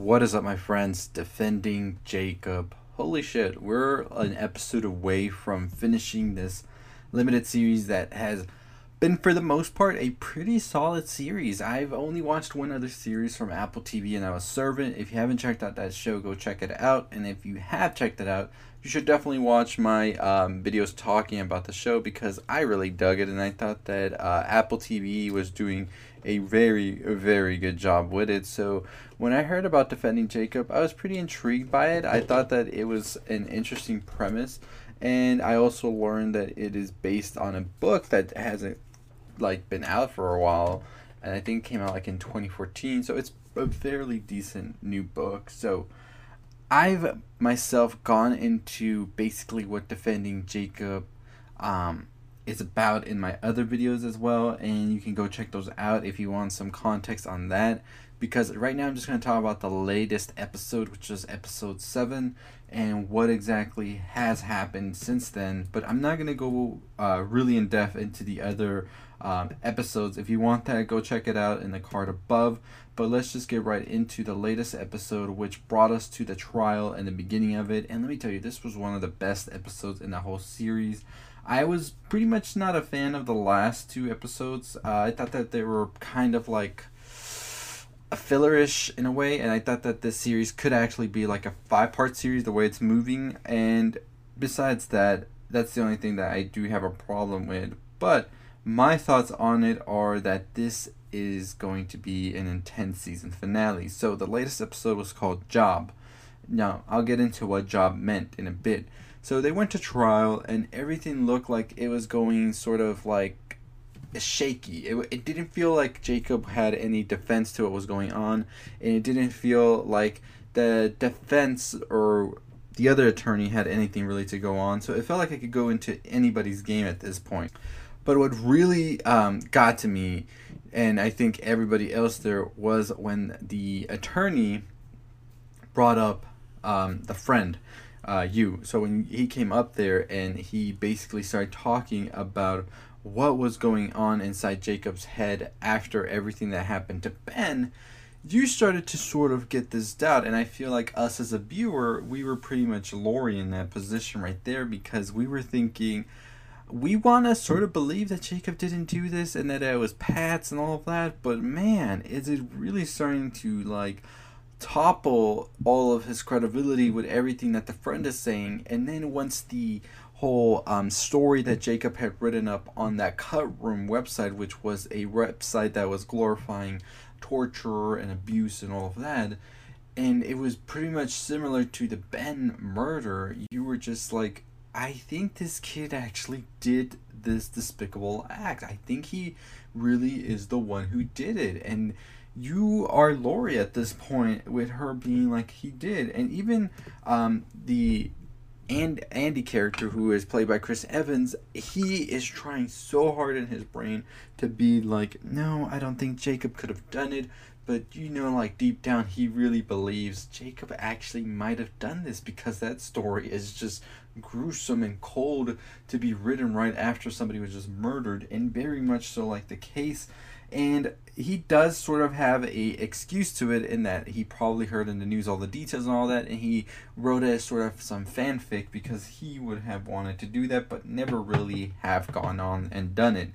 What is up, my friends? Defending Jacob. Holy shit, we're an episode away from finishing this limited series that has been, for the most part, a pretty solid series. I've only watched one other series from Apple TV, and I was Servant. If you haven't checked out that show, go check it out. And if you have checked it out, you should definitely watch my um, videos talking about the show because I really dug it, and I thought that uh, Apple TV was doing a very, very good job with it. So when I heard about Defending Jacob, I was pretty intrigued by it. I thought that it was an interesting premise, and I also learned that it is based on a book that hasn't like been out for a while, and I think came out like in 2014. So it's a fairly decent new book. So I've myself gone into basically what Defending Jacob um, is about in my other videos as well, and you can go check those out if you want some context on that. Because right now I'm just going to talk about the latest episode, which is episode 7, and what exactly has happened since then. But I'm not going to go uh, really in depth into the other um, episodes. If you want that, go check it out in the card above. But let's just get right into the latest episode, which brought us to the trial and the beginning of it. And let me tell you, this was one of the best episodes in the whole series. I was pretty much not a fan of the last two episodes. Uh, I thought that they were kind of like a fillerish in a way, and I thought that this series could actually be like a five part series the way it's moving. And besides that, that's the only thing that I do have a problem with. But my thoughts on it are that this is going to be an intense season finale. So the latest episode was called Job. Now, I'll get into what job meant in a bit. So they went to trial and everything looked like it was going sort of like shaky. It, it didn't feel like Jacob had any defense to what was going on, and it didn't feel like the defense or the other attorney had anything really to go on. So it felt like it could go into anybody's game at this point. But what really um, got to me, and I think everybody else there, was when the attorney brought up um, the friend, uh, Yoo. So when he came up there and he basically started talking about what was going on inside Jacob's head after everything that happened to Ben, you started to sort of get this doubt. And I feel like us as a viewer, we were pretty much Lori in that position right there because we were thinking, we want to sort of believe that Jacob didn't do this and that it was Patz and all of that, but man, is it really starting to like topple all of his credibility with everything that the friend is saying? And then once the whole um, story that Jacob had written up on that cut room website, which was a website that was glorifying torture and abuse and all of that, and it was pretty much similar to the Ben murder, you were just like, I think this kid actually did this despicable act. I think he really is the one who did it. And you are Lori at this point with her being like he did. And even um, the and Andy character who is played by Chris Evans, he is trying so hard in his brain to be like, no, I don't think Jacob could have done it. But you know, like deep down, he really believes Jacob actually might have done this because that story is just gruesome and cold to be written right after somebody was just murdered, and very much so like the case. And he does sort of have a excuse to it in that he probably heard in the news all the details and all that, and he wrote as sort of some fanfic because he would have wanted to do that, but never really have gone on and done it.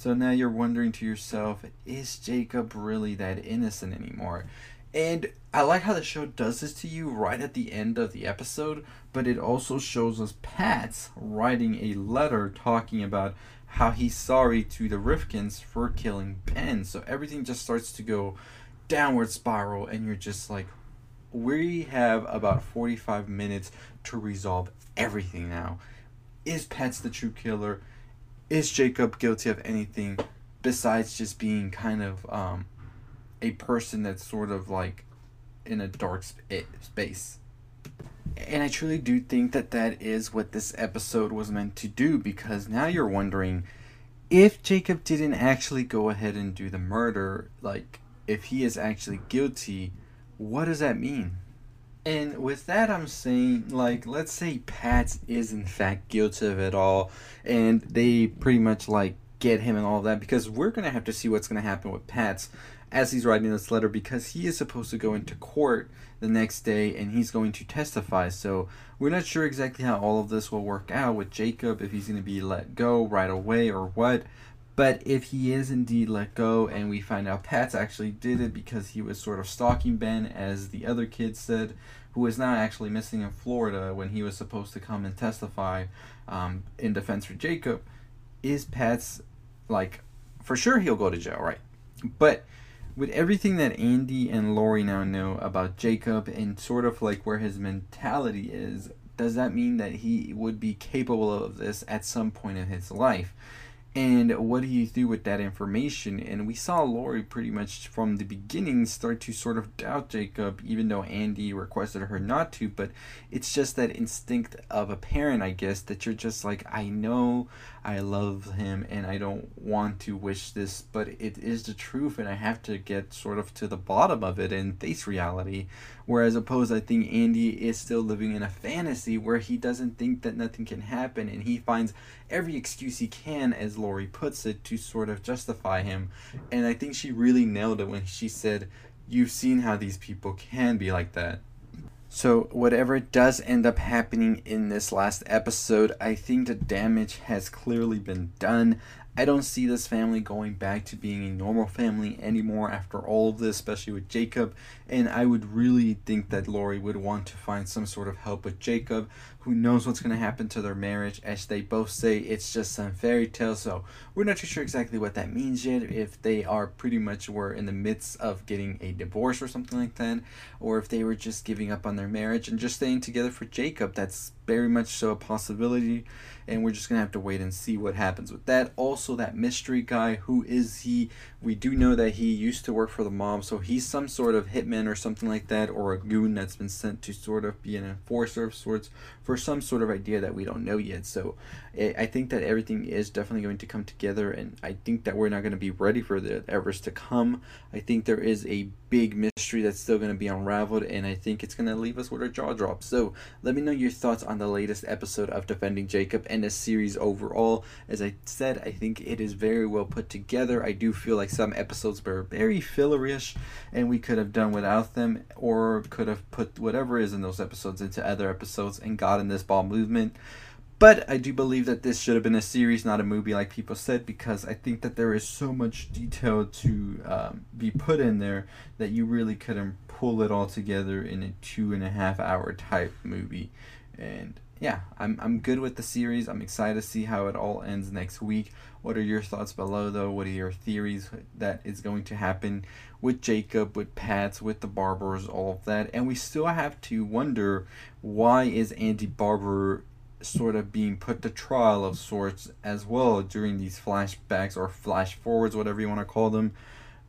So now you're wondering to yourself, is Jacob really that innocent anymore? And I like how the show does this to you right at the end of the episode, but it also shows us Patz writing a letter talking about how he's sorry to the Rifkins for killing Ben. So everything just starts to go downward spiral, and you're just like, we have about 45 minutes to resolve everything now. Is Patz the true killer? Is Jacob guilty of anything besides just being kind of um, a person that's sort of like in a dark sp- eh, space. And I truly do think that that is what this episode was meant to do because now you're wondering if Jacob didn't actually go ahead and do the murder, like if he is actually guilty, what does that mean? And with that, I'm saying, like, let's say Pat is in fact guilty of it all, and they pretty much like get him and all that because we're gonna have to see what's gonna happen with Patz as he's writing this letter because he is supposed to go into court the next day and he's going to testify. So we're not sure exactly how all of this will work out with Jacob, if he's going to be let go right away or what. But if he is indeed let go and we find out Patz actually did it because he was sort of stalking Ben, as the other kid said, who is now actually missing in Florida when he was supposed to come and testify um, in defense for Jacob, is Patz like for sure he'll go to jail, right? But with everything that Andy and Lori now know about Jacob and sort of like where his mentality is, does that mean that he would be capable of this at some point in his life? And what do you do with that information? And we saw Lori pretty much from the beginning start to sort of doubt Jacob, even though Andy requested her not to. But it's just that instinct of a parent, I guess, that you're just like, I know I love him and I don't want to wish this, but it is the truth and I have to get sort of to the bottom of it and face reality. Whereas opposed, I think Andy is still living in a fantasy where he doesn't think that nothing can happen and he finds every excuse he can, as Lori puts it, to sort of justify him. And I think she really nailed it when she said, You've seen how these people can be like that. So, whatever does end up happening in this last episode, I think the damage has clearly been done. I don't see this family going back to being a normal family anymore after all of this, especially with Jacob. And I would really think that Lori would want to find some sort of help with Jacob, who knows what's going to happen to their marriage, as they both say it's just some fairy tale. So we're not too sure exactly what that means yet. If they are pretty much were in the midst of getting a divorce or something like that, or if they were just giving up on their marriage and just staying together for Jacob, that's very much so a possibility and we're just gonna have to wait and see what happens with that. Also, that mystery guy, who is he? We do know that he used to work for the mob, so he's some sort of hitman or something like that, or a goon that's been sent to sort of be an enforcer of sorts for some sort of idea that we don't know yet. So I think that everything is definitely going to come together, and I think that we're not going to be ready for the Evers to come. I think there is a big mystery that's still going to be unraveled, and I think it's going to leave us with our jaw drop. So let me know your thoughts on the latest episode of Defending Jacob and the series overall. As I said, I think it is very well put together. I do feel like some episodes were very fillerish, and we could have done without them, or could have put whatever is in those episodes into other episodes and gotten this ball movement. But I do believe that this should have been a series, not a movie, like people said, because I think that there is so much detail to um, be put in there that you really couldn't pull it all together in a two and a half hour type movie. And yeah, I'm, I'm good with the series. I'm excited to see how it all ends next week. What are your thoughts below, though? What are your theories that is going to happen with Jacob, with Patz, with the Barbers, all of that? And we still have to wonder why is Andy Barber sort of being put to trial of sorts as well during these flashbacks or flash forwards, whatever you want to call them,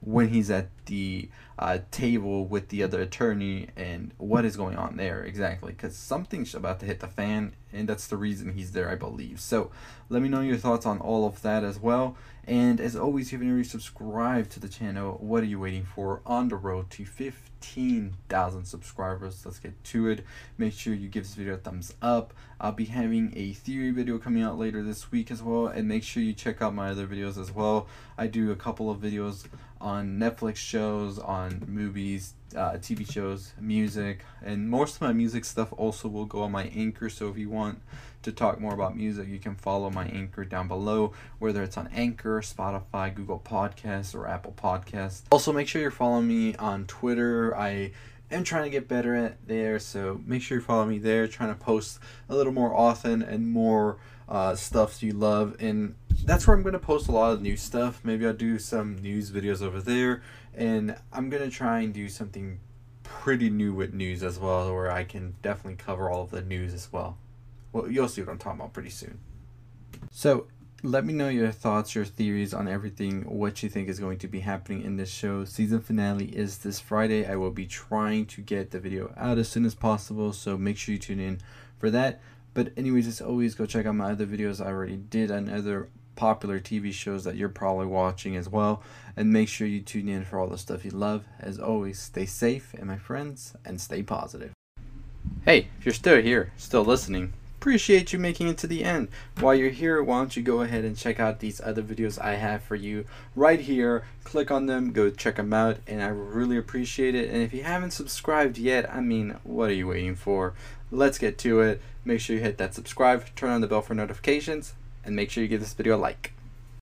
when he's at the uh, table with the other attorney and what is going on there exactly because something's about to hit the fan and that's the reason he's there i believe. So let me know your thoughts on all of that as well. And as always if you haven't already subscribed to the channel what are you waiting for? On the road to 15,000 subscribers. Let's get to it. Make sure you give this video a thumbs up. I'll be having a theory video coming out later this week as well and make sure you check out my other videos as well. I do a couple of videos on netflix shows on movies, uh, TV shows, music, and most of my music stuff also will go on my anchor. So if you want to talk more about music, you can follow my anchor down below, whether it's on Anchor, Spotify, Google Podcasts, or Apple Podcasts. Also, make sure you're following me on Twitter. I am trying to get better at there, so make sure you follow me there. Trying to post a little more often and more uh, stuff you love, and that's where I'm going to post a lot of new stuff. Maybe I'll do some news videos over there and I'm gonna try and do something pretty new with news as well, where I can definitely cover all of the news as well. Well, you'll see what I'm talking about pretty soon. So, let me know your thoughts, your theories on everything, what you think is going to be happening in this show. Season finale is this Friday. I will be trying to get the video out as soon as possible, so make sure you tune in for that. But anyways, as always, go check out my other videos. I already did another popular TV shows that you're probably watching as well. And make sure you tune in for all the stuff you love. As always, stay safe, and my friends, and stay positive. Hey, if you're still here, still listening, appreciate you making it to the end. While you're here, why don't you go ahead and check out these other videos I have for you right here. Click on them, go check them out, and I really appreciate it. And if you haven't subscribed yet, I mean, what are you waiting for? Let's get to it. Make sure you hit that subscribe, turn on the bell for notifications, and make sure you give this video a like.